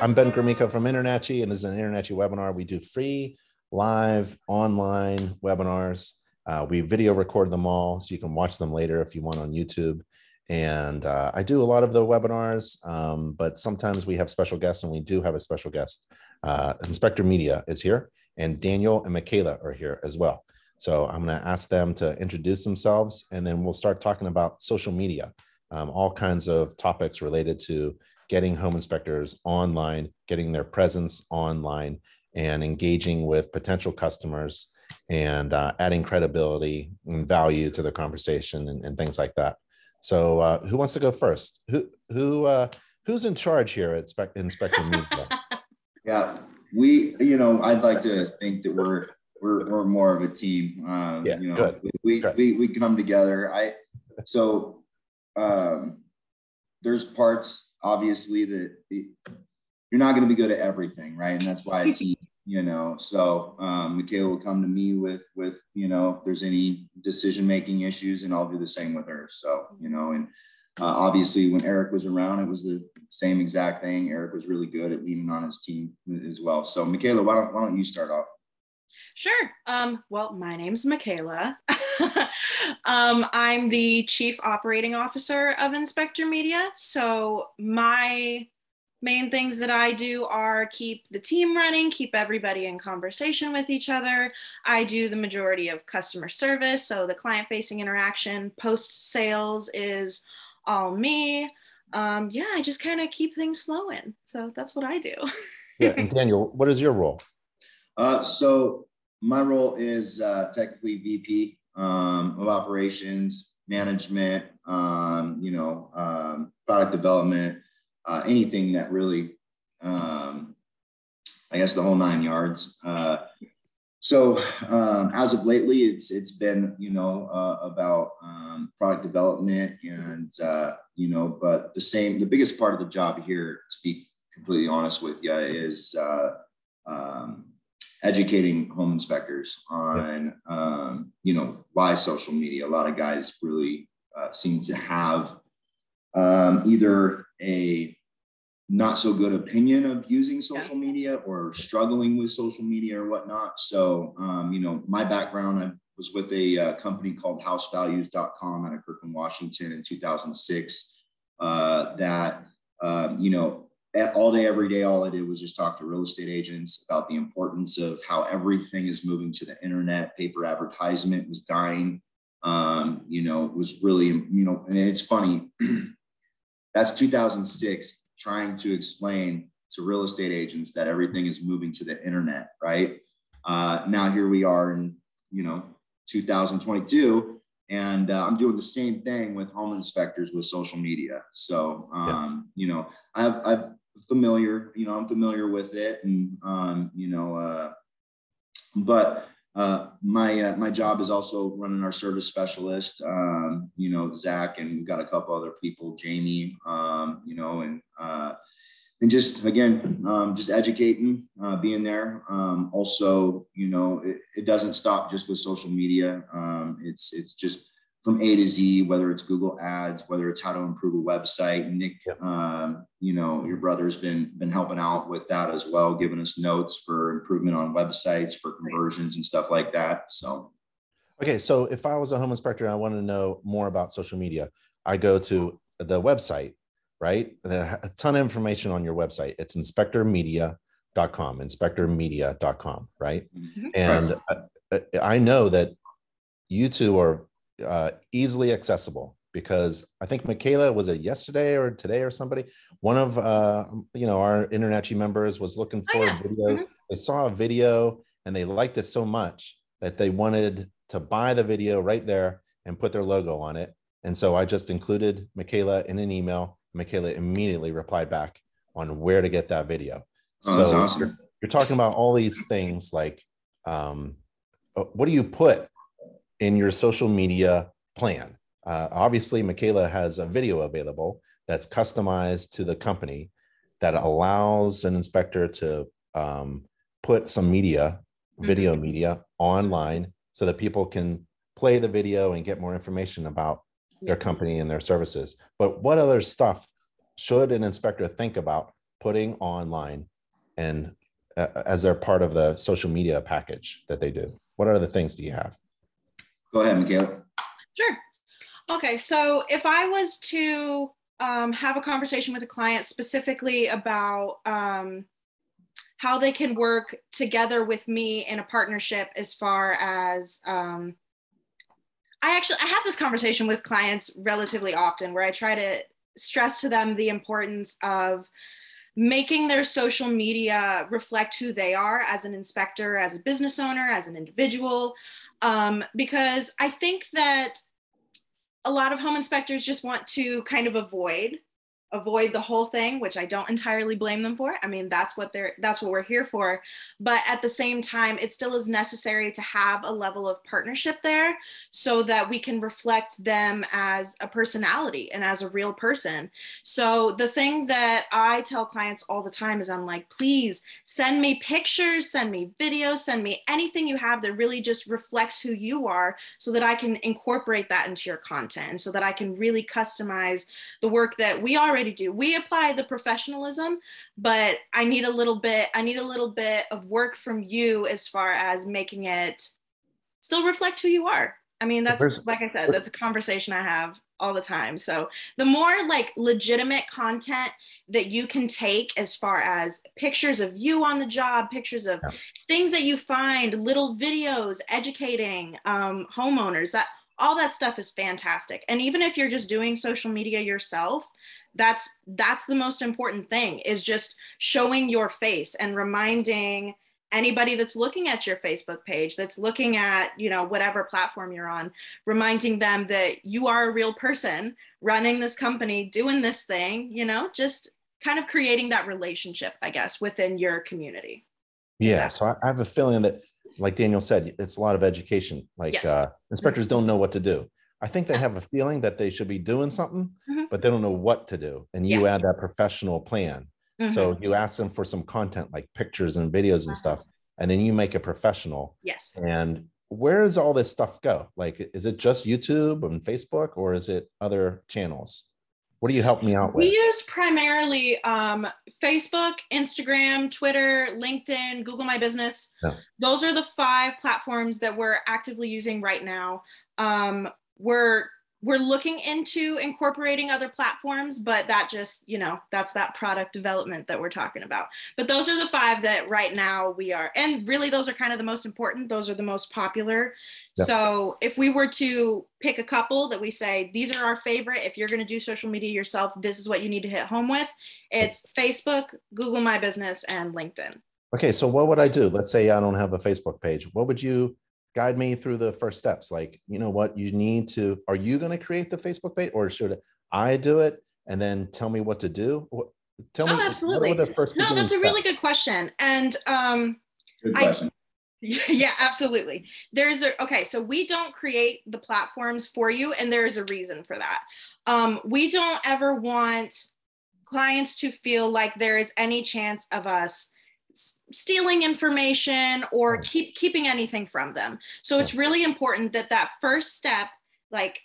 I'm Ben Gromicko from InterNACHI, and this is an InterNACHI webinar. We do free, live, online webinars. Uh, we video record them all, so you can watch them later if you want on YouTube. And uh, I do a lot of the webinars, um, but sometimes we have special guests, and we do have a special guest. Uh, Inspector Media is here, and Daniel and Mikayla are here as well. So I'm going to ask them to introduce themselves, and then we'll start talking about social media, um, all kinds of topics related to getting home inspectors online, getting their presence online, and engaging with potential customers and uh, adding credibility and value to the conversation and, and things like that. So, uh, who wants to go first? Who who uh, who's in charge here at Spe- Inspector Media? yeah, we you know I'd like to think that we're we're, we're more of a team. Um, yeah, you know, good. We, we, we come together. I so um, there's parts obviously that you're not going to be good at everything, right? And that's why it's you know. So um, Mikayla will come to me with with you know if there's any decision making issues, and I'll do the same with her. So you know, and uh, obviously when Eric was around, it was the same exact thing. Eric was really good at leaning on his team as well. So Mikayla, why don't why don't you start off? Sure. Um, well, my name's Mikayla. um, I'm the Chief Operating Officer of Inspector Media. So, my main things that I do are keep the team running, keep everybody in conversation with each other. I do the majority of customer service. So, the client facing interaction, post sales is all me. Um, yeah, I just kind of keep things flowing. So, that's what I do. yeah. And Daniel, what is your role? Uh, so, my role is uh, technically VP um, of operations, management, um, you know, um, product development, uh, anything that really, um, I guess, the whole nine yards. Uh, so um, as of lately, it's it's been you know uh, about um, product development and uh, you know, but the same. The biggest part of the job here, to be completely honest with you, is uh, um, educating home inspectors on um, you know why social media a lot of guys really uh, seem to have um, either a not so good opinion of using social yeah. media or struggling with social media or whatnot so um, you know my background i was with a uh, company called housevalues.com out of kirkland washington in 2006 uh, that um, you know all day, every day, all I did was just talk to real estate agents about the importance of how everything is moving to the internet. Paper advertisement was dying. Um, you know, it was really, you know, and it's funny. that's 2006, trying to explain to real estate agents that everything is moving to the internet, right? Uh, now here we are in, you know, 2022, and uh, I'm doing the same thing with home inspectors with social media. So, um, yeah. you know, I've, I've familiar, you know, I'm familiar with it and, um, you know, uh, but uh, my uh, my job is also running our service specialist. Um, you know, Zach, and we've got a couple other people, Jamie. Um, you know, and uh, and just again, um, just educating, uh, being there. Um, also, you know, it, it, doesn't stop just with social media. Um, it's it's just from A to Z, whether it's Google Ads, whether it's how to improve a website. Nick, yep. um, you know, your brother's been been helping out with that as well, giving us notes for improvement on websites for conversions and stuff like that. So, okay, so if I was a home inspector and I wanted to know more about social media, I go to the website, right? A ton of information on your website. It's inspectormedia.com, inspectormedia.com, right? Mm-hmm. And right. I, I know that you two are uh, easily accessible because I think Mikayla was it yesterday or today or somebody. One of uh, you know our InterNACHI members was looking oh, for oh, yeah. a video. Mm-hmm. They saw a video and they liked it so much that they wanted to buy the video right there and put their logo on it. And so I just included Mikayla in an email. Mikayla immediately replied back on where to get that video. Oh, so awesome. you're, you're, talking about all these things like um, uh, what do you put in your social media plan. Uh, obviously, Mikayla has a video available that's customized to the company that allows an inspector to um, put some media, video mm-hmm. media online so that people can play the video and get more information about their company and their services. But what other stuff should an inspector think about putting online and uh, as they're part of the social media package that they do? What other things do you have? Go ahead, Mikayla. Sure. Okay, so if I was to um, have a conversation with a client specifically about um, how they can work together with me in a partnership as far as um, I actually I have this conversation with clients relatively often where I try to stress to them the importance of making their social media reflect who they are as an inspector, as a business owner, as an individual. Um, because I think that a lot of home inspectors just want to kind of avoid avoid the whole thing which i don't entirely blame them for. I mean that's what they're that's what we're here for. But at the same time it still is necessary to have a level of partnership there so that we can reflect them as a personality and as a real person. So the thing that i tell clients all the time is i'm like please send me pictures send me videos send me anything you have that really just reflects who you are so that i can incorporate that into your content and so that i can really customize the work that we already already do. We apply the professionalism, but I need a little bit, I need a little bit of work from you as far as making it still reflect who you are. I mean, that's like I said, that's a conversation I have all the time. So the more like legitimate content that you can take as far as pictures of you on the job, pictures of yeah. things that you find, little videos educating um, homeowners, that all that stuff is fantastic. And even if you're just doing social media yourself, that's that's the most important thing is just showing your face and reminding anybody that's looking at your facebook page that's looking at you know whatever platform you're on reminding them that you are a real person running this company doing this thing you know just kind of creating that relationship i guess within your community yeah so i have a feeling that like daniel said it's a lot of education like yes. uh, inspectors don't know what to do I think they have a feeling that they should be doing something, mm-hmm. but they don't know what to do. And you yeah. add that professional plan. Mm-hmm. So you ask them for some content like pictures and videos and uh-huh. stuff, and then you make it professional. Yes. And where does all this stuff go? Like, is it just YouTube and Facebook, or is it other channels? What do you help me out with? We use primarily um, Facebook, Instagram, Twitter, LinkedIn, Google My Business. Yeah. Those are the five platforms that we're actively using right now. Um, we're we're looking into incorporating other platforms but that just you know that's that product development that we're talking about. But those are the five that right now we are and really those are kind of the most important. Those are the most popular. So if we were to pick a couple that we say these are our favorite. If you're going to do social media yourself this is what you need to hit home with it's facebook google my business and linkedin. Okay so what would i do? Let's say i don't have a facebook page. What would you guide me through the first steps. Like you know what? You need to are you going to create the facebook page or should i do it? And then tell me what to do. Tell me what, tell oh, me absolutely no that's a really good question. And um good question. I, yeah absolutely. There's a okay so we don't create the platforms for you and there is a reason for that. Um we don't ever want clients to feel like there is any chance of us stealing information or keep keeping anything from them. So it's really important that that first step, like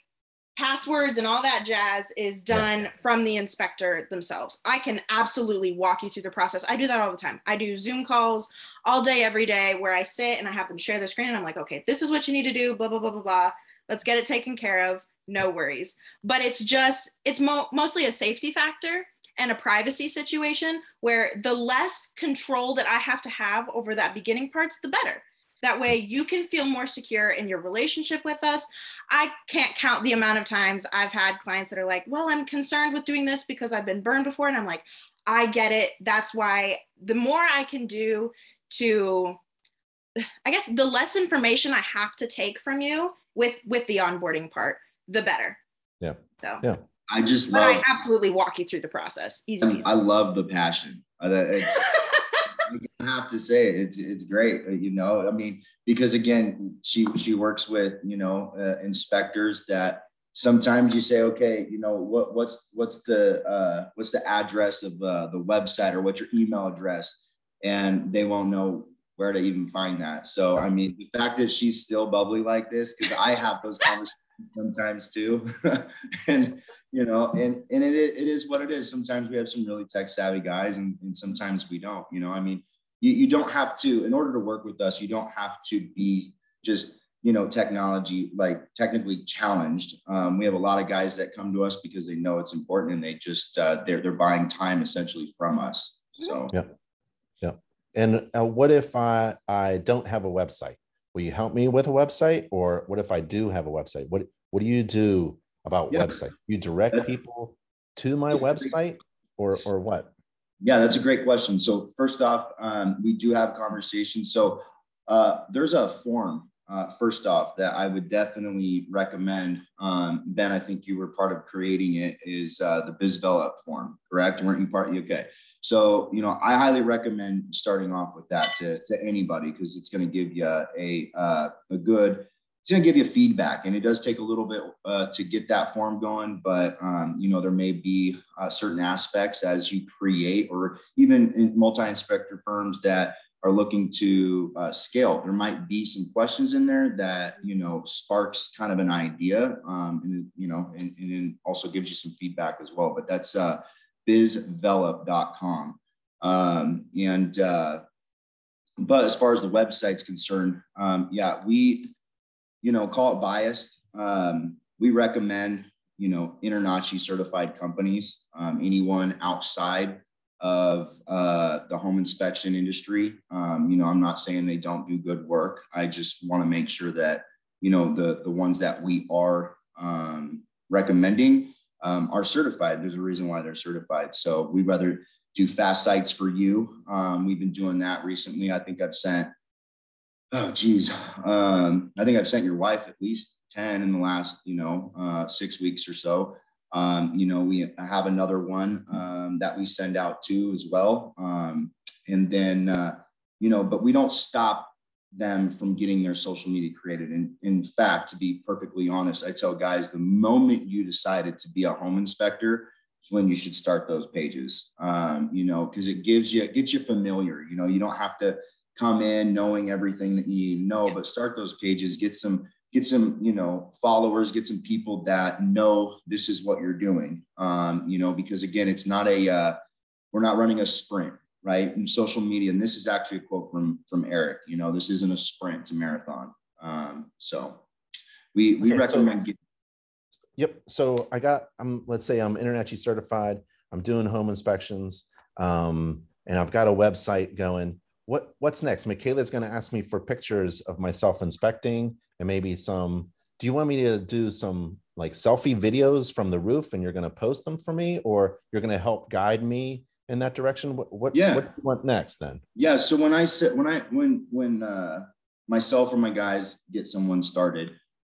passwords and all that jazz is done from the inspector themselves. I can absolutely walk you through the process. I do that all the time. I do Zoom calls all day, every day, where I sit and I have them share their screen and I'm like, okay, this is what you need to do, blah, blah, blah, blah, blah. Let's get it taken care of. No worries. But it's just, it's mo- mostly a safety factor and a privacy situation where the less control that I have to have over that beginning parts, the better. That way you can feel more secure in your relationship with us. I can't count the amount of times I've had clients that are like, well, I'm concerned with doing this because I've been burned before. And I'm like, I get it. That's why the more I can do to, I guess the less information I have to take from you with with the onboarding part, the better. Yeah. So yeah. I just but love. I absolutely walk you through the process. Easy. I love the passion. Uh, it's, I have to say it. it's it's great. Uh, you know, I mean, because again, she she works with you know uh, inspectors that sometimes you say, okay, you know what what's what's the uh, what's the address of uh, the website or what's your email address, and they won't know where to even find that. So I mean, the fact that she's still bubbly like this because I have those conversations sometimes too. and you know, and and it, it is what it is. Sometimes we have some really tech savvy guys, and, and sometimes we don't. You know, I mean, you, you don't have to, in order to work with us, you don't have to be just you know technology like technically challenged um, we have a lot of guys that come to us because they know it's important and they just uh, they're they're buying time essentially from us so yeah yeah and uh, what if i i don't have a website will you help me with a website or what if i do have a website what what do you do about yeah. websites you direct people to my website or or what yeah that's a great question so first off um, we do have conversations so uh, there's a form uh, first off that I would definitely recommend. Um, ben, I think you were part of creating it. Is uh, the BizVelop form correct? Weren't you part? Okay, so you know I highly recommend starting off with that to, to anybody because it's going to give you a uh, a good. It's going to give you feedback, and it does take a little bit uh, to get that form going. But um, you know there may be uh, certain aspects as you create, or even in multi-inspector firms that are looking to uh, scale. There might be some questions in there that you know sparks kind of an idea, um, and you know, and, and also gives you some feedback as well. But that's uh, bizvelop.com, um, and uh, but as far as the website's concerned, um, yeah, we you know call it biased. Um, we recommend you know InterNACHI certified companies. Um, anyone outside of uh, the home inspection industry. Um, you know, I'm not saying they don't do good work. I just want to make sure that you know the the ones that we are um, recommending um, are certified. There's a reason why they're certified. So we rather do fast sites for you. Um, we've been doing that recently. I think I've sent. Oh geez, um, I think I've sent your wife at least ten in the last you know uh, six weeks or so. Um, you know, we have another one um, that we send out to as well. Um, and then, uh, you know, but we don't stop them from getting their social media created. And in fact, to be perfectly honest, I tell guys the moment you decided to be a home inspector is when you should start those pages. Um, you know, because it gives you, it gets you familiar. You know, you don't have to come in knowing everything that you know, but start those pages, get some get some you know followers get some people that know this is what you're doing um, you know because again it's not a uh, we're not running a sprint right? In social media and this is actually a quote from from eric you know this isn't a sprint it's a marathon. Um, so we we okay, recommend so, getting- yep so i got i'm let's say i'm InterNACHI certified i'm doing home inspections um, and i've got a website going. What what's next? Mikayla's going to ask me for pictures of myself inspecting and maybe some do you want me to do some like selfie videos from the roof and you're going to post them for me? Or you're going to help guide me in that direction what what, yeah. what what next then yeah so when i said when i when when uh myself or my guys get someone started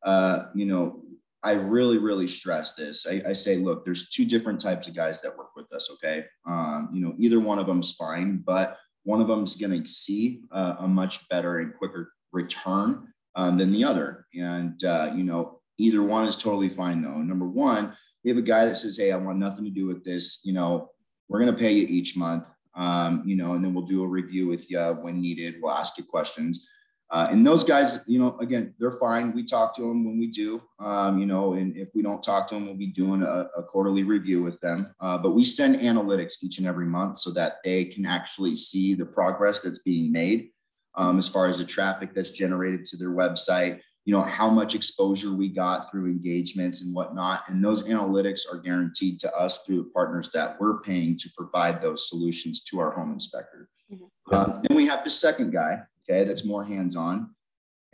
uh you know i really really stress this I, I say look there's two different types of guys that work with us okay um you know either one of them's fine but one of them's going to see uh, a much better and quicker return um, than the other. And, uh, you know, either one is totally fine though. Number one, we have a guy that says, Hey, I want nothing to do with this. You know, we're going to pay you each month, um, you know, and then we'll do a review with you when needed. We'll ask you questions. Uh, and those guys, you know, again, they're fine. We talk to them when we do, um, you know, and if we don't talk to them, we'll be doing a, a quarterly review with them. Uh, but we send analytics each and every month so that they can actually see the progress that's being made um, as far as the traffic that's generated to their website, you know, how much exposure we got through engagements and whatnot. And those analytics are guaranteed to us through the partners that we're paying to provide those solutions to our home inspector. Mm-hmm. Um, then we have the second guy, okay, that's more hands-on.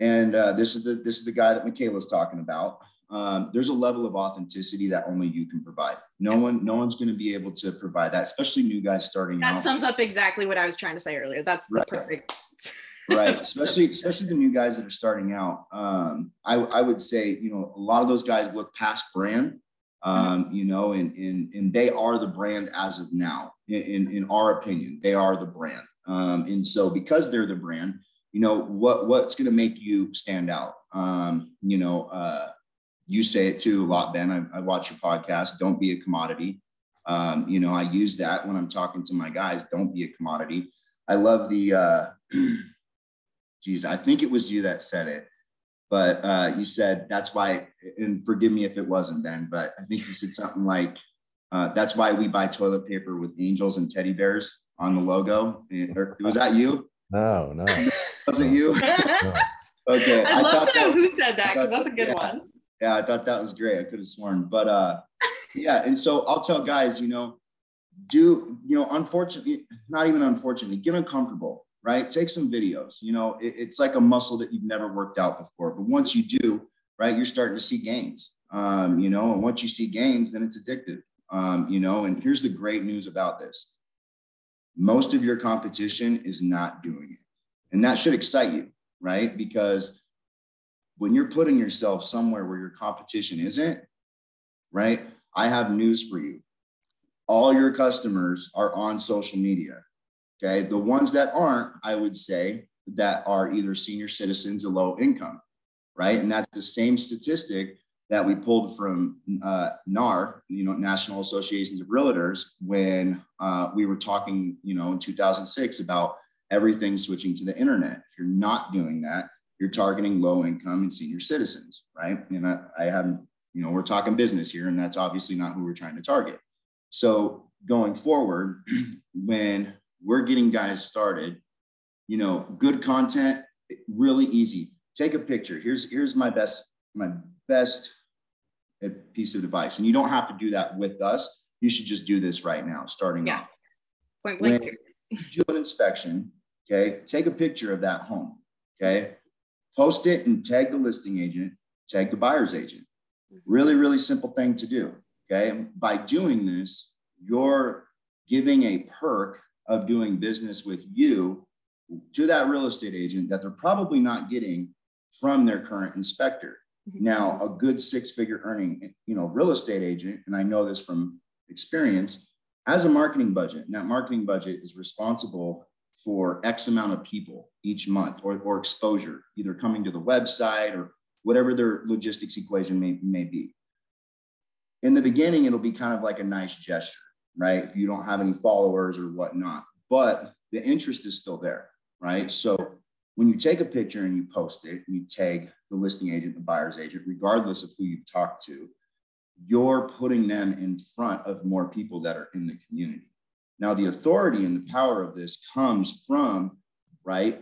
And uh, this is the this is the guy that Mikayla's talking about. Um, there's a level of authenticity that only you can provide. No one, no one's going to be able to provide that, especially new guys starting that out. That sums up exactly what I was trying to say earlier. That's right. perfect right especially especially the new guys that are starting out. Um, I, I would say you know a lot of those guys look past brand um, you know and, and and they are the brand as of now in in our opinion they are the brand. Um, and so because they're the brand you know what what's going to make you stand out? Um, you know uh, you say it too a lot ben I, I watch your podcast don't be a commodity. Um, you know i use that when i'm talking to my guys don't be a commodity. I love the uh, geez, I think it was you that said it, but uh, you said that's why, and forgive me if it wasn't Ben, but I think you said something like, uh, that's why we buy toilet paper with angels and teddy bears on the logo. Or, was that you? No, no. Wasn't you? no. Okay. I'd love to know that- who said that because that's a good yeah. one. Yeah, I thought that was great. I could have sworn, but uh, yeah. And so I'll tell guys, you know, do you know? Unfortunately, not even unfortunately, get uncomfortable, right? Take some videos. You know, it- it's like a muscle that you've never worked out before, but once you do, right, you're starting to see gains. Um, you know, and once you see gains, then it's addictive. Um, you know, and here's the great news about this: most of your competition is not doing it, and that should excite you, right? Because when you're putting yourself somewhere where your competition isn't, right? I have news for you. All your customers are on social media. Okay. The ones that aren't, I would say, that are either senior citizens or low income, right? And that's the same statistic that we pulled from uh, NAR, you know, National Associations of Realtors, when uh, we were talking, you know, in 2006 about everything switching to the internet. If you're not doing that, you're targeting low income and senior citizens, right? And I, I haven't, you know, we're talking business here, and that's obviously not who we're trying to target. So going forward, when we're getting guys started, you know, good content, really easy. Take a picture. Here's here's my best my best piece of advice, and you don't have to do that with us. You should just do this right now, starting Yeah. off Point blank. do an inspection, okay, take a picture of that home, okay, post it and tag the listing agent, tag the buyer's agent. Really, really simple thing to do, okay. And By doing this, you're giving a perk of doing business with you to that real estate agent that they're probably not getting from their current inspector. Mm-hmm. Now, a good six-figure earning, you know, real estate agent, and I know this from experience, has a marketing budget. And that marketing budget is responsible for X amount of people each month or, or exposure, either coming to the website or whatever their logistics equation may, may be. In the beginning, it'll be kind of like a nice gesture, right? If you don't have any followers or whatnot, but the interest is still there, right? So when you take a picture and you post it and you tag the listing agent, the buyer's agent, regardless of who you've talked to, you're putting them in front of more people that are in the community. Now, the authority and the power of this comes from, right,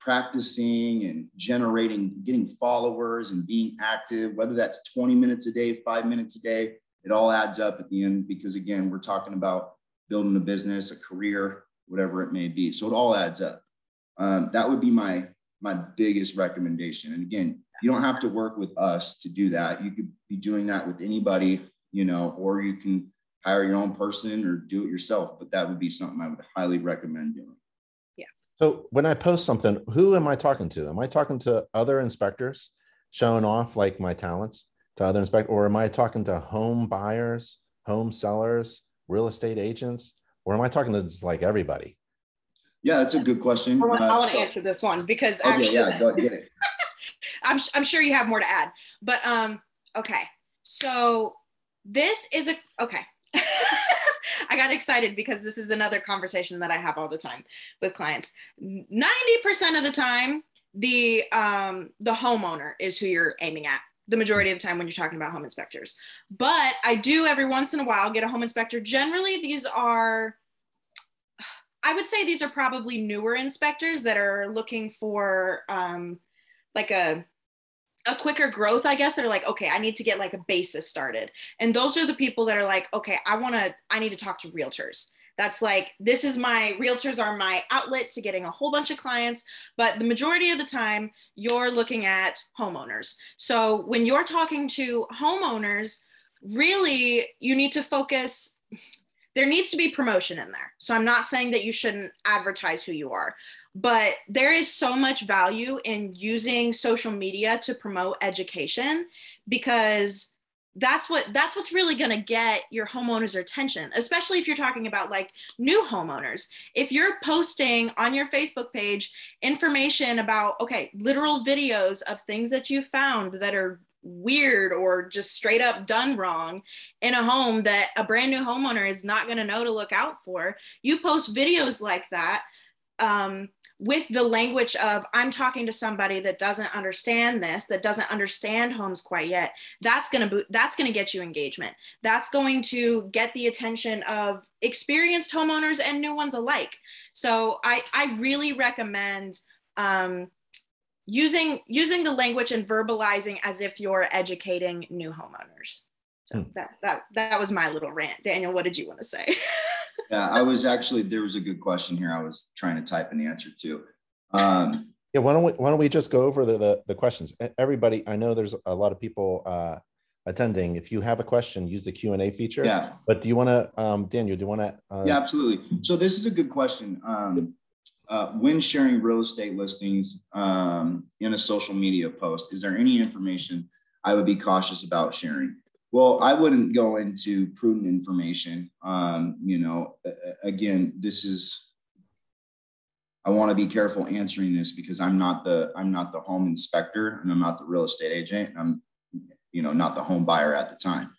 practicing and generating, getting followers and being active, whether that's 20 minutes a day, five minutes a day, it all adds up at the end because, again, we're talking about building a business, a career, whatever it may be. So it all adds up. Um, that would be my my biggest recommendation. And again, you don't have to work with us to do that. You could be doing that with anybody, you know, or you can hire your own person or do it yourself. But that would be something I would highly recommend doing. Yeah. So when I post something, who am I talking to? Am I talking to other inspectors showing off like my talents to other inspectors, or am I talking to home buyers, home sellers, real estate agents, or am I talking to just like everybody? Yeah, that's a good question. I want, I Uh, want to so- answer this one because Okay, actually, yeah, go get it. I'm, I'm sure you have more to add. But um, okay. So this is a okay. I got excited because this is another conversation that I have all the time with clients. 90% of the time, the um the homeowner is who you're aiming at the majority of the time when you're talking about home inspectors. But I do every once in a while get a home inspector. Generally, these are I would say these are probably newer inspectors that are looking for um, like a a quicker growth, I guess. That are like, okay, I need to get like a basis started, and those are the people that are like, okay, I want to, I need to talk to realtors. That's like, this is my realtors are my outlet to getting a whole bunch of clients. But the majority of the time, you're looking at homeowners. So when you're talking to homeowners, really, you need to focus there needs to be promotion in there. So I'm not saying that you shouldn't advertise who you are, but there is so much value in using social media to promote education because that's what that's what's really going to get your homeowners attention especially if you're talking about like new homeowners. If you're posting on your facebook page information about okay literal videos of things that you found that are weird or just straight up done wrong in a home that a brand new homeowner is not going to know to look out for you post videos like that um, with the language of i'm talking to somebody that doesn't understand this that doesn't understand homes quite yet that's going to that's going to get you engagement. That's going to get the attention of experienced homeowners and new ones alike. So i i really recommend um, using using the language and verbalizing as if you're educating new homeowners. So hmm. that that that was my little rant. Daniel what did you want to say yeah, I was actually there was a good question here. I was trying to type an answer to. Um, yeah, why don't we why don't we just go over the, the, the questions? Everybody, I know there's a lot of people uh, attending. If you have a question, use the Q and A feature. Yeah. But do you want to, um, Daniel? Do you want to? Uh... Yeah, absolutely. So this is a good question. Um, uh, when sharing real estate listings um, in a social media post, is there any information I would be cautious about sharing? Well, I wouldn't go into prudent information. Um, you know, again, this is I want to be careful answering this because I'm not the I'm not the home inspector and I'm not the real estate agent. I'm you know not the home buyer at the time.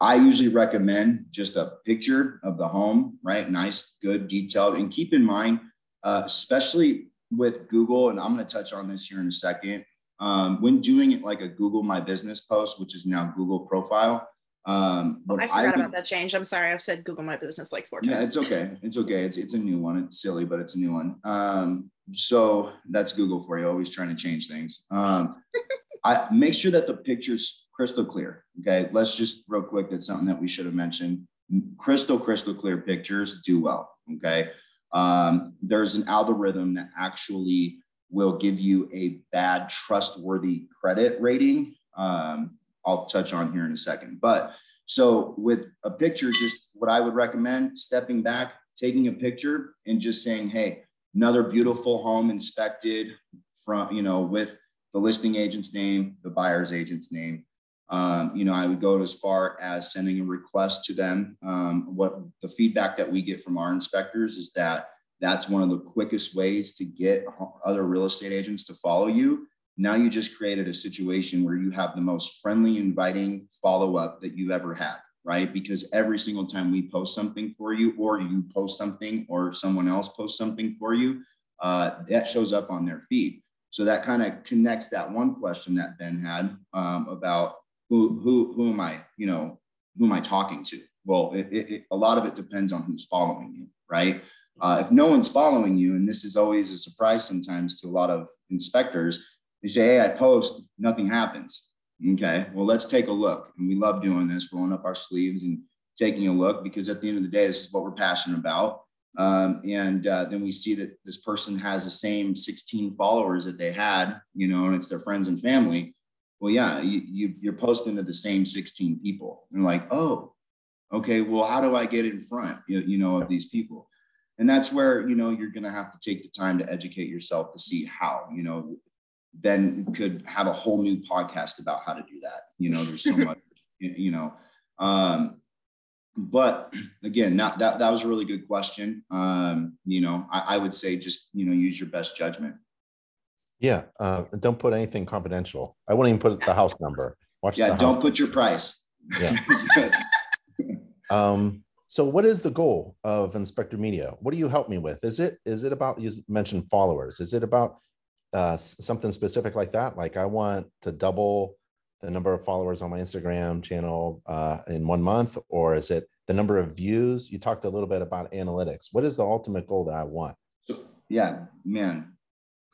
I usually recommend just a picture of the home, right? Nice, good, detailed, and keep in mind, uh, especially with Google, and I'm going to touch on this here in a second. Um, when doing it like a Google My Business post, which is now Google Profile, um, I forgot I would, about that change. I'm sorry. I've said Google My Business like four times. Yeah, it's okay. It's okay. It's, it's a new one. It's silly, but it's a new one. Um, so that's Google for you. Always trying to change things. Um, I make sure that the picture's crystal clear. Okay. Let's just real quick. That's something that we should have mentioned. Crystal, crystal clear pictures do well. Okay. Um, there's an algorithm that actually will give you a bad trustworthy credit rating. Um, I'll touch on here in a second. But so with a picture, just what I would recommend stepping back, taking a picture and just saying, hey, another beautiful home inspected from, you know, with the listing agent's name, the buyer's agent's name. Um, you know, I would go as far as sending a request to them. Um, what the feedback that we get from our inspectors is that that's one of the quickest ways to get other real estate agents to follow you. Now you just created a situation where you have the most friendly, inviting follow up that you've ever had, right? Because every single time we post something for you, or you post something, or someone else posts something for you, uh, that shows up on their feed. So that kind of connects that one question that Ben had um, about who who who am I, you know, who am I talking to? Well, it, it, a lot of it depends on who's following you, right? Uh, if no one's following you, and this is always a surprise sometimes to a lot of inspectors, they say, Hey, I post, nothing happens. Okay, well, let's take a look. And we love doing this, rolling up our sleeves and taking a look because at the end of the day, this is what we're passionate about. Um, and uh, then we see that this person has the same 16 followers that they had, you know, and it's their friends and family. Well, yeah, you, you, are posting to the same 16 people. And like, oh, okay, well, how do I get in front, you, you know, of these people? And that's where you know you're going to have to take the time to educate yourself to see how you know then could have a whole new podcast about how to do that. You know there's so much you know um but again that, that that was a really good question. Um you know I, I would say just you know use your best judgment. Yeah uh, don't put anything confidential. I wouldn't even put the house number. Watch yeah don't house. put your price. Yeah. Um so what is the goal of Inspector Media? What do you help me with? Is it is it about you mentioned followers? Is it about uh, something specific like that? Like I want to double the number of followers on my Instagram channel uh, in one month, or is it the number of views? You talked a little bit about analytics. What is the ultimate goal that I want? Yeah, man,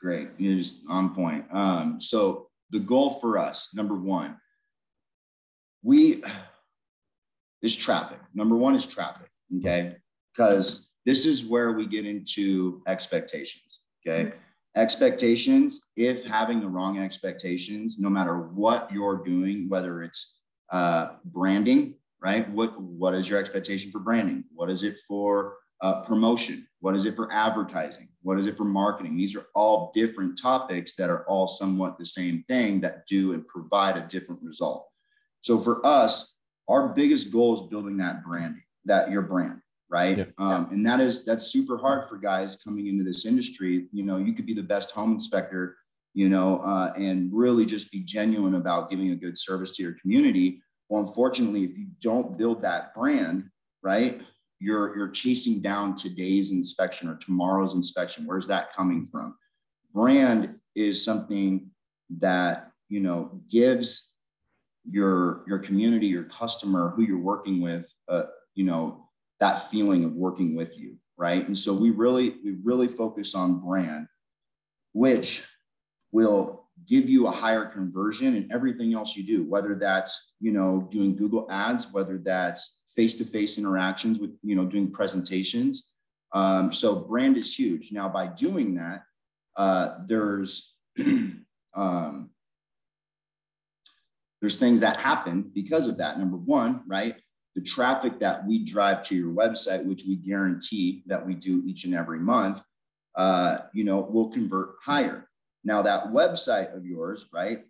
great. You're just on point. Um, so the goal for us, number one, we is traffic. Number one is traffic. Okay. Because this is where we get into expectations. Okay. Mm-hmm. Expectations, if having the wrong expectations, no matter what you're doing, whether it's uh, branding, right? What what is your expectation for branding? What is it for uh, promotion? What is it for advertising? What is it for marketing? These are all different topics that are all somewhat the same thing that do and provide a different result. So for us, our biggest goal is building that brand, that your brand, right? Yeah. Um, and that is that's super hard for guys coming into this industry. You know, you could be the best home inspector, you know, uh, and really just be genuine about giving a good service to your community. Well, unfortunately, if you don't build that brand, right, you're you're chasing down today's inspection or tomorrow's inspection. Where's that coming from? Brand is something that you know gives your your community, your customer, who you're working with, uh, you know, that feeling of working with you, right? And so we really we really focus on brand, which will give you a higher conversion in everything else you do, whether that's you know doing Google Ads, whether that's face-to-face interactions with you know doing presentations. Um, so brand is huge. Now by doing that, uh, there's um, there's things that happen because of that. Number one, right? The traffic that we drive to your website, which we guarantee that we do each and every month, uh, you know, will convert higher. Now that website of yours, right?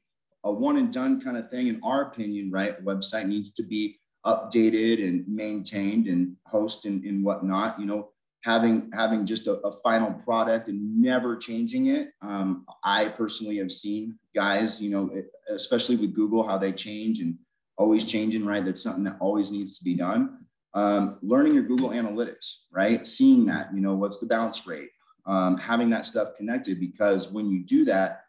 A one and done kind of thing, in our opinion, right? website needs to be updated and maintained and host and, and whatnot. You know, having having just a, a, final product and never changing it. Um, I personally have seen guys, you know, especially with Google, how they change and always changing, right? That's something that always needs to be done. Um, learning your Google Analytics, right? Seeing that, you know, what's the bounce rate? Um, having that stuff connected because when you do that,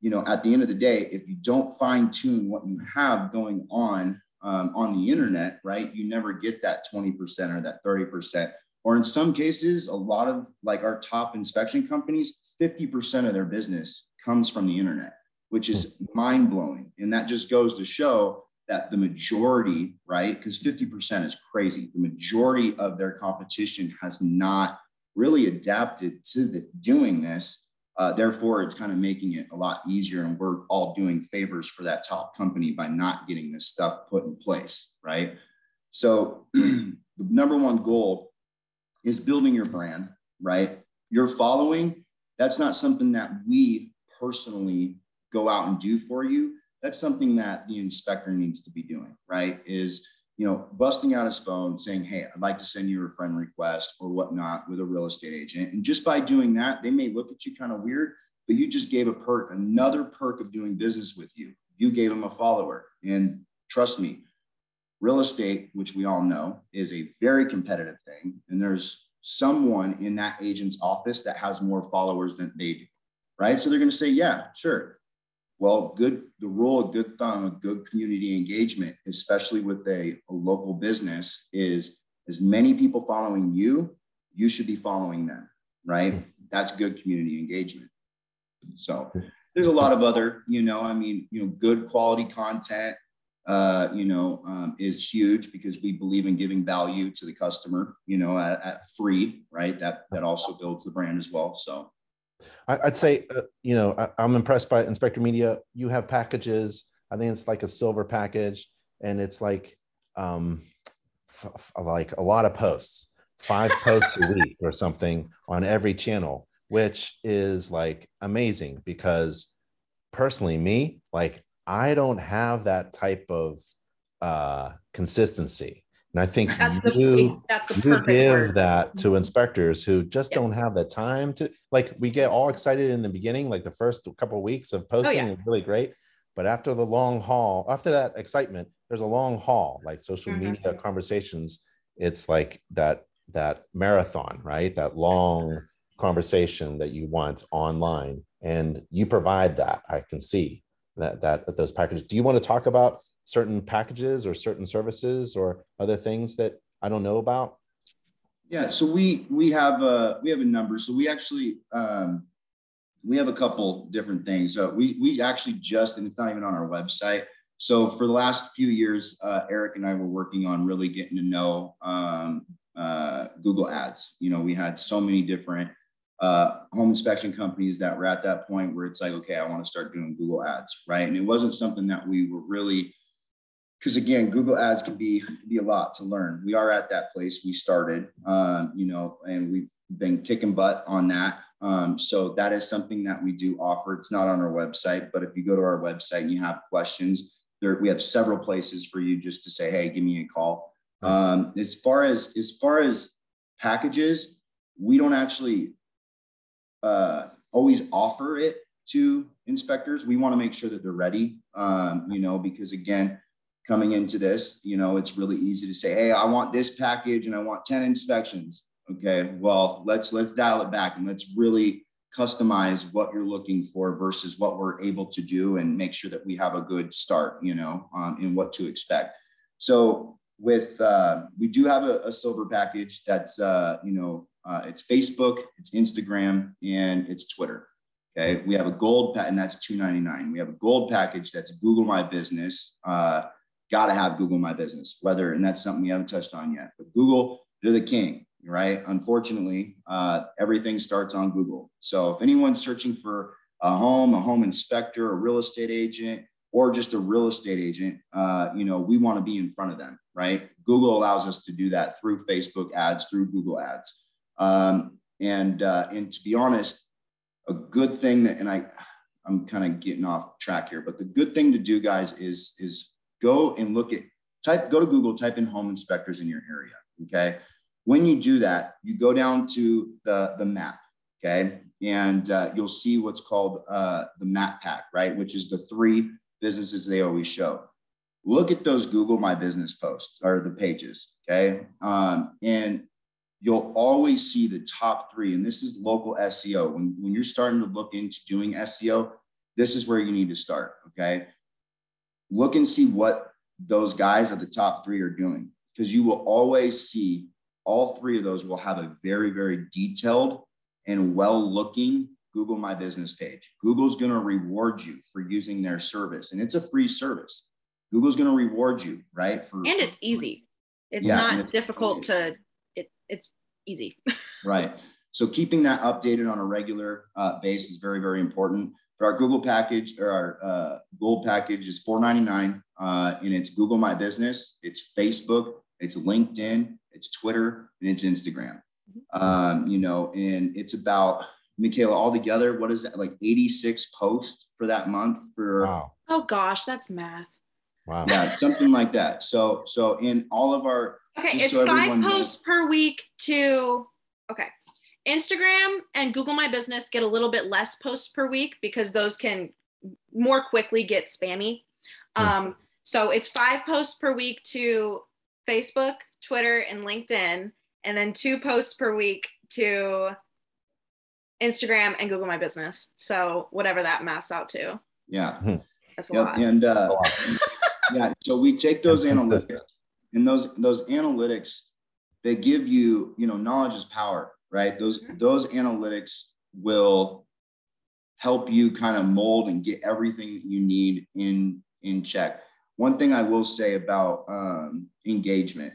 you know, at the end of the day, if you don't fine tune what you have going on um, on the internet, right, you never get that 20% or that 30% or in some cases, a lot of like our top inspection companies, 50% of their business comes from the internet, which is mind blowing. And that just goes to show that the majority, right? Because 50% is crazy. The majority of their competition has not really adapted to the, doing this. Uh, therefore, it's kind of making it a lot easier. And we're all doing favors for that top company by not getting this stuff put in place, right? So, the number one goal is building your brand, right? Your following, that's not something that we personally go out and do for you. That's something that the inspector needs to be doing, right? Is you know, busting out his phone saying, Hey, I'd like to send you a friend request or whatnot with a real estate agent. And just by doing that, they may look at you kind of weird, but you just gave a perk, another perk of doing business with you. You gave them a follower. And trust me, real estate, which we all know is a very competitive thing. And there's someone in that agent's office that has more followers than they do, right? So they're going to say, yeah, sure. Well, good, the rule of good thumb, of good community engagement, especially with a, a local business, is as many people following you, you should be following them, right? That's good community engagement. So there's a lot of other, you know, I mean, you know, good quality content, uh, you know, um, is huge because we believe in giving value to the customer, you know, at, at free, right? That that also builds the brand as well. So, I'd say, uh, you know, I, I'm impressed by Inspector Media. You have packages. I think it's like a silver package, and it's like, um, f- like a lot of posts, five posts a week or something on every channel, which is like amazing because personally, me, like I don't have that type of uh, consistency. And I think that's you, the, that's the you give word. that to mm-hmm. inspectors who just don't have the time to like we get all excited in the beginning, like the first couple of weeks of posting oh, yeah. is really great. But after the long haul, after that excitement, there's a long haul, like social mm-hmm. media conversations. It's like that that marathon, right? That long conversation that you want online. And you provide that, I can see that that those packages. Do you want to talk about certain packages or certain services or other things that I don't know about? Yeah, so we we have a we have a number. So we actually um, we have a couple different things. So we we actually just and it's not even on our website. So for the last few years, uh, Eric and I were working on really getting to know um, uh, Google Ads. You know, we had so many different uh, home inspection companies that were at that point where it's like, okay, I want to start doing Google ads, right? And it wasn't something that we were really, because again, Google ads can be can be a lot to learn. We are at that place. We started, um, you know, and we've been kicking butt on that. Um, so that is something that we do offer. It's not on our website, but if you go to our website and you have questions, there we have several places for you just to say, hey, give me a call. Um, as far as as far as packages, we don't actually uh, always offer it to inspectors. We want to make sure that they're ready, um, you know, because again, coming into this, you know, it's really easy to say, hey, I want this package and I want 10 inspections. Okay, well, let's let's dial it back and let's really customize what you're looking for versus what we're able to do and make sure that we have a good start, you know, um, in what to expect. So with uh, we do have a, a silver package that's uh, you know uh, it's Facebook, it's Instagram, and it's Twitter. Okay, we have a gold and that's 299. We have a gold package that's Google My Business. Uh, Got to have Google My Business, whether and that's something we haven't touched on yet. But Google, they're the king, right? Unfortunately, uh, everything starts on Google. So if anyone's searching for a home, a home inspector, a real estate agent, or just a real estate agent, uh, you know, we want to be in front of them, right? Google allows us to do that through Facebook ads, through Google ads. Um, and uh, and to be honest, a good thing that and I I'm kind of getting off track here, but the good thing to do, guys, is is go and look at type go to Google, type in home inspectors in your area. Okay. When you do that, you go down to the the map. Okay, and uh, you'll see what's called uh, the map pack, right? Which is the three businesses they always show. Look at those Google My Business posts or the pages. Okay, um, and you'll always see the top three. And this is local SEO. When, when you're starting to look into doing SEO, this is where you need to start. Okay. Look and see what those guys at the top three are doing because you will always see all three of those will have a very, very detailed and well looking Google My Business page. Google's going to reward you for using their service, and it's a free service. Google's going to reward you, right? For and it's easy. It's yeah, not it's difficult to it's easy. right. So keeping that updated on a regular uh, base is very, very important. But our Google package or our uh, gold package is $4.99 uh, and it's Google My Business, it's Facebook, it's LinkedIn, it's Twitter, and it's Instagram. Mm-hmm. Um, you know, and it's about Mikayla altogether. What is that like 86 posts for that month for? Wow. Oh gosh, that's math. Wow. Yeah, something like that. So, so in all of our Okay, it's so five posts knows. per week to okay. Instagram and Google My Business get a little bit less posts per week because those can more quickly get spammy. Um, so it's five posts per week to Facebook, Twitter, and LinkedIn, and then two posts per week to Instagram and Google My Business. So whatever that maths out to. Yeah. Hmm. That's a yep. lot. And uh, yeah, so we take those analytics and those those analytics they give you you know knowledge is power right? Those mm-hmm. those analytics will help you kind of mold and get everything that you need in in check. One thing i will say about um, engagement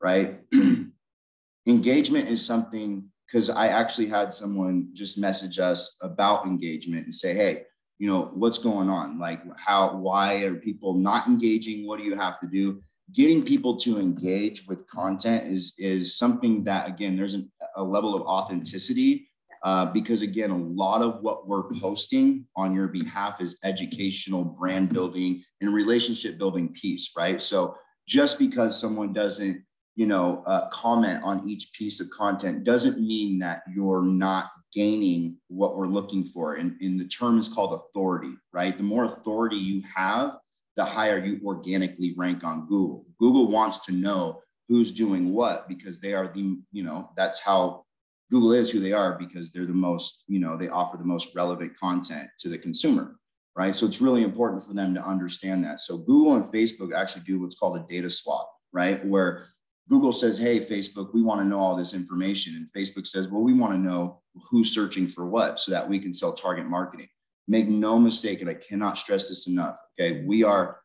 right? Engagement is something because i actually had someone just message us about engagement and say hey you know what's going on? Like how why are people not engaging? What do you have to do getting people to engage with content is is something that again there's an, a level of authenticity uh, because again a lot of what we're posting on your behalf is educational brand building and relationship building piece right? So just because someone doesn't you know uh, comment on each piece of content doesn't mean that you're not gaining what we're looking for. And, and the term is called authority right? The more authority you have the higher you organically rank on Google. Google wants to know who's doing what because they are the, you know, that's how Google is who they are because they're the most, you know, they offer the most relevant content to the consumer, right? So it's really important for them to understand that. So Google and Facebook actually do what's called a data swap, right? Where Google says, hey, Facebook, we want to know all this information. And Facebook says, well, we want to know who's searching for what so that we can sell target marketing. Make no mistake, and I cannot stress this enough. Okay, we are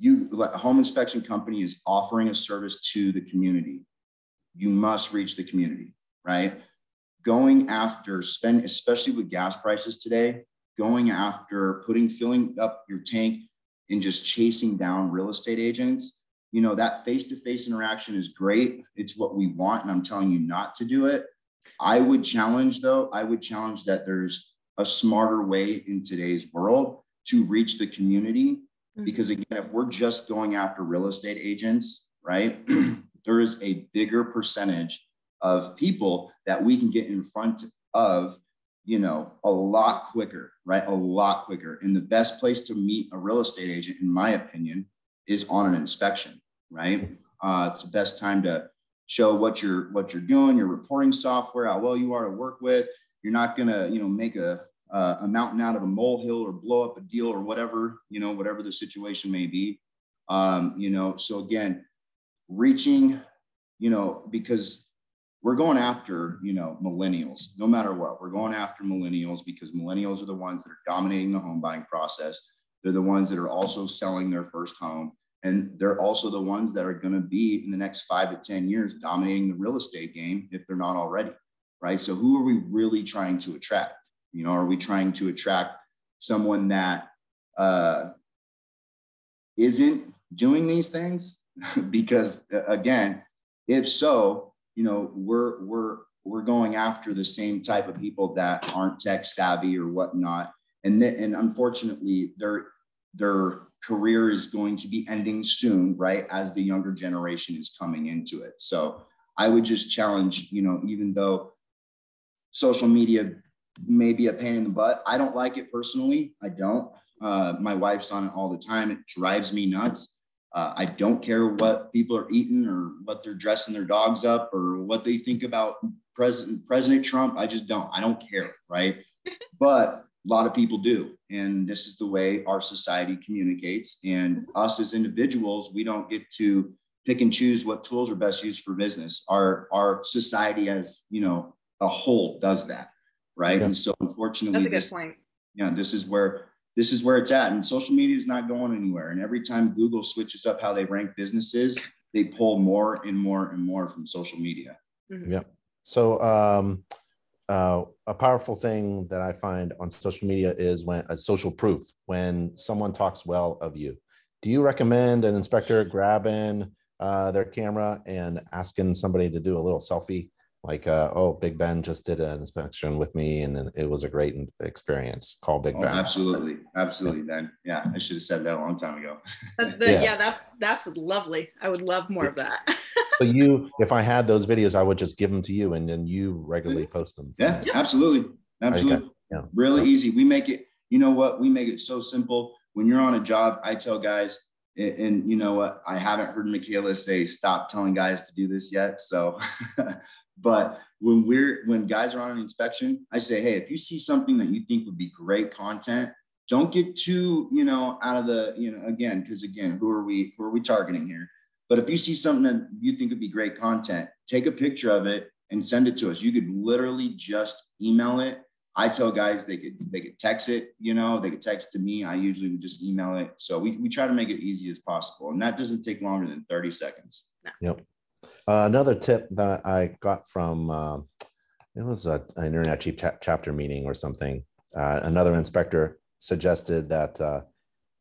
you a home inspection company is offering a service to the community. You must reach the community, right? Going after spend, especially with gas prices today, going after putting filling up your tank and just chasing down real estate agents. You know, that face-to-face interaction is great. It's what we want, and I'm telling you not to do it. I would challenge though, I would challenge that there's a smarter way in today's world to reach the community. Mm-hmm. Because again, if we're just going after real estate agents, right, there is a bigger percentage of people that we can get in front of, you know, a lot quicker, right? A lot quicker. And the best place to meet a real estate agent, in my opinion, is on an inspection, right? Uh, it's the best time to show what you're what you're doing, your reporting software, how well you are to work with. You're not gonna, you know, make a uh, a mountain out of a molehill or blow up a deal or whatever, you know, whatever the situation may be. Um, you know, so again, reaching, you know, because we're going after, you know, millennials, no matter what. We're going after millennials because millennials are the ones that are dominating the home buying process. They're the ones that are also selling their first home. And they're also the ones that are going to be in the next five to 10 years dominating the real estate game if they're not already. Right. So, who are we really trying to attract? You know, are we trying to attract someone that uh, isn't doing these things? because again, if so, you know, we're we're we're going after the same type of people that aren't tech savvy or whatnot, and th- and unfortunately, their their career is going to be ending soon, right? As the younger generation is coming into it. So I would just challenge, you know, even though social media may be a pain in the butt, I don't like it personally. I don't. Uh, my wife's on it all the time. It drives me nuts. Uh, I don't care what people are eating or what they're dressing their dogs up or what they think about President President Trump. I just don't. I don't care, right? but a lot of people do, and this is the way our society communicates. And us as individuals, we don't get to pick and choose what tools are best used for business. Our our society, as you know, a whole, does that, right? Yeah. And so, unfortunately, that's a good this, point. Yeah, this is where this is where it's at. And social media is not going anywhere. And every time Google switches up how they rank businesses, they pull more and more and more from social media. Mm-hmm. Yeah. So um, uh, a powerful thing that I find on social media is when a social proof when someone talks well of you. Do you recommend an inspector grabbing uh, their camera and asking somebody to do a little selfie like uh, oh big ben just did an inspection with me and it was a great experience. Call big oh, ben. absolutely. Absolutely ben. Yeah i should have said that a long time ago. The, yeah. yeah. that's that's lovely. I would love more of that. But you if i had those videos i would just give them to you and then you regularly mm-hmm. post them yeah, yeah, absolutely. Absolutely. yeah. really easy. We make it you know what? We make it so simple. When you're on a job i tell guys and, and you know what i haven't heard Mikayla say stop telling guys to do this yet so But when we're when guys are on an inspection, I say, hey, if you see something that you think would be great content, don't get too, you know, out of the, you know, again, because again, who are we who are we targeting here? But if you see something that you think would be great content, take a picture of it and send it to us. You could literally just email it. I tell guys they could they could text it, you know, they could text to me. I usually would just email it. So we, we try to make it easy as possible. And that doesn't take longer than 30 seconds. Yep. Uh, another tip that I got from uh, it was a, an InterNACHI chapter meeting or something. Uh, another inspector suggested that uh,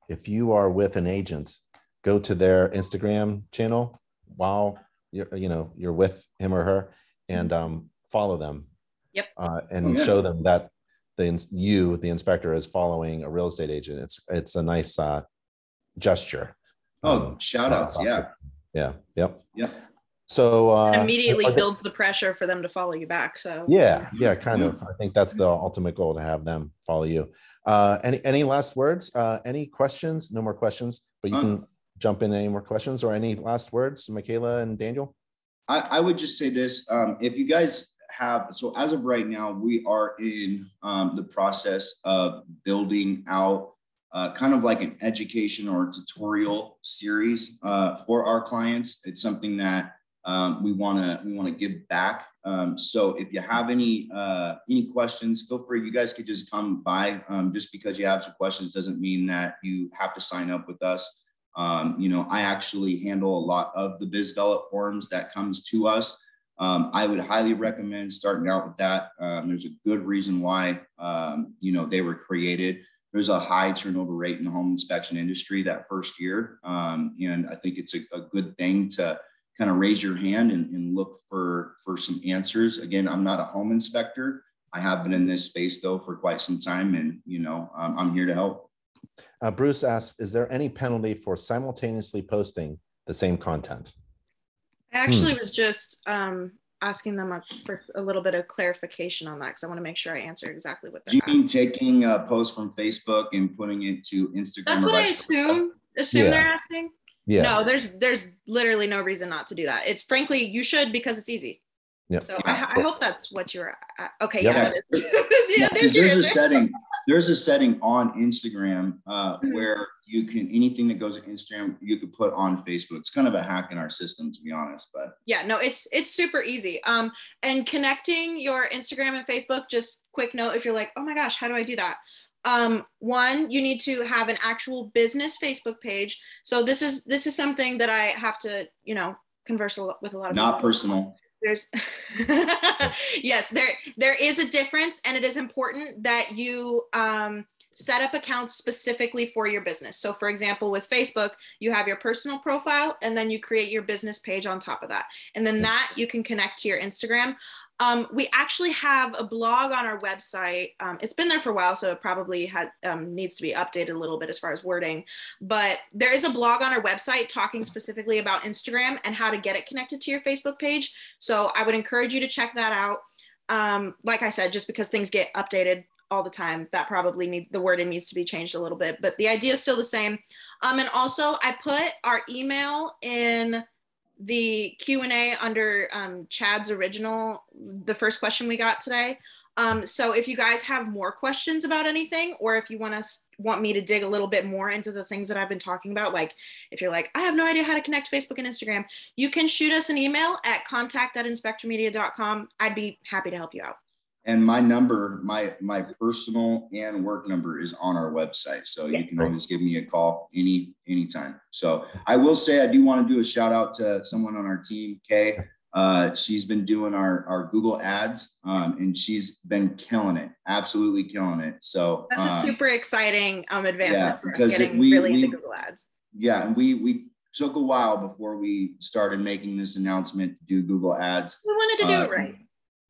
if you are with an agent, go to their Instagram channel while you're you know you're with him or her and um, follow them. Yep. Uh, and oh, yeah. show them that the you the inspector is following a real estate agent. It's it's a nice uh, gesture. Oh, um, shout outs! Yeah. Yeah. Yep. Yep. So uh, immediately builds the pressure for them to follow you back. So yeah, yeah, kind of. I think that's the ultimate goal to have them follow you. Uh, any any last words? Uh, any questions? No more questions, but you um, can jump in any more questions or any last words, Mikayla and Daniel. I, I would just say this: um, if you guys have so as of right now, we are in um, the process of building out uh, kind of like an education or tutorial series uh, for our clients. It's something that um, we want to we want to give back. Um, so if you have any uh, any questions, feel free. You guys could just come by. Um, just because you have some questions doesn't mean that you have to sign up with us. Um, you know, I actually handle a lot of the BizDevelop forums that comes to us. Um, I would highly recommend starting out with that. Um, there's a good reason why you know they were created there's a high turnover rate in the home inspection industry that first year. Um, and I think it's a, a, good thing to kind of raise your hand and, and look for for some answers. Again, I'm not a home inspector. I have been in this space though for quite some time, and you know um, I'm here to help. Uh, Bruce asks, is there any penalty for simultaneously posting the same content? I actually hmm. was just um, asking them a, for a little bit of clarification on that because I want to make sure I answer exactly what. Do you mean taking a post from Facebook and putting it to Instagram? That's what I assume. Assume yeah. they're asking. Yeah. No, there's there's literally no reason not to do that. It's frankly you should because it's easy. Yeah. So I, I hope that's what you're. Uh, okay. Yep. Yeah. That is. yeah. Yeah, There's, there's, your a setting. There's a setting on Instagram uh, Mhm. where you can anything that goes to Instagram you could put on Facebook. It's kind of a hack in our system, to be honest. But yeah no it's it's super easy um and connecting your instagram and facebook just quick note if you're like oh my gosh how do i do that um one you need to have an actual business facebook page so this is this is something that i have to you know converse a lot with a lot of not people. personal. There's yes there there is a difference and it is important that you um, set up accounts specifically for your business. So for example with facebook you have your personal profile and then you create your business page on top of that. And then that you can connect to your instagram um, we actually have a blog on our website um, it's been there for a while so it probably has um, needs to be updated a little bit as far as wording but there is a blog on our website talking specifically about instagram and how to get it connected to your facebook page so I would encourage you to check that out. Um, like I said, just because things get updated all the time, that probably need the wording needs to be changed a little bit, but the idea is still the same. Um, and also I put our email in the Q&A under um, Chad's original, the first question we got today. Um, so if you guys have more questions about anything, or if you want us want me to dig a little bit more into the things that I've been talking about, like if you're like, I have no idea how to connect Facebook and Instagram, you can shoot us an email at contact at inspectormedia.com. I'd be happy to help you out. And my number, my my personal and work number is on our website. So you can always give me a call any anytime. So I will say I do want to do a shout out to someone on our team, Kay. Uh, she's been doing our, our Google ads um, and she's been killing it, absolutely killing it. So That's a um, super exciting um, advancement yeah, for us getting we- really we- into Google Ads. yeah, and we we took a while before we started making this announcement to do Google ads. We wanted to do Uh, it right.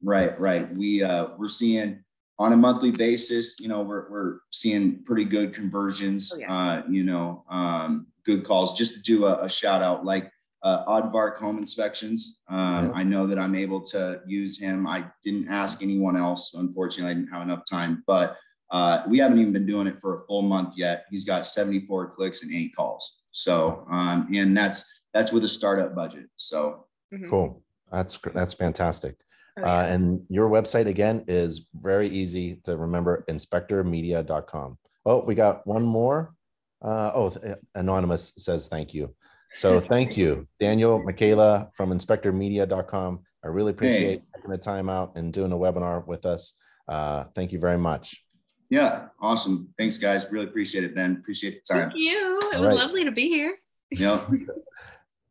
Right, right. We uh we're seeing on a monthly basis, you know, we're we're seeing pretty good conversions, Oh, yeah. uh, you know, um, good calls. Just to do a, a shout out, like uh Aardvark Home Inspections. Um, Yeah. I know that I'm able to use him. I didn't ask anyone else. Unfortunately, I didn't have enough time, but uh, we haven't even been doing it for a full month yet. He's got 74 clicks and eight calls. So, um, and that's that's with a startup budget. So, Mhm. Cool. That's gr- that's fantastic. Oh, yeah. Uh, and your website again is very easy to remember inspectormedia.com. Oh, we got one more. Uh, oh, Anonymous says thank you. So thank you, Daniel, Mikayla from inspectormedia.com. I really appreciate taking the time out and doing a webinar with us. Uh, thank you very much. yeah, awesome. Thanks, guys. Really appreciate it, Ben. Appreciate the time. Thank you. It All was right. lovely to be here. Yep.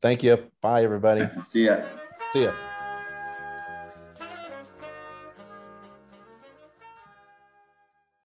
Thank you. Bye, everybody. See ya. See ya.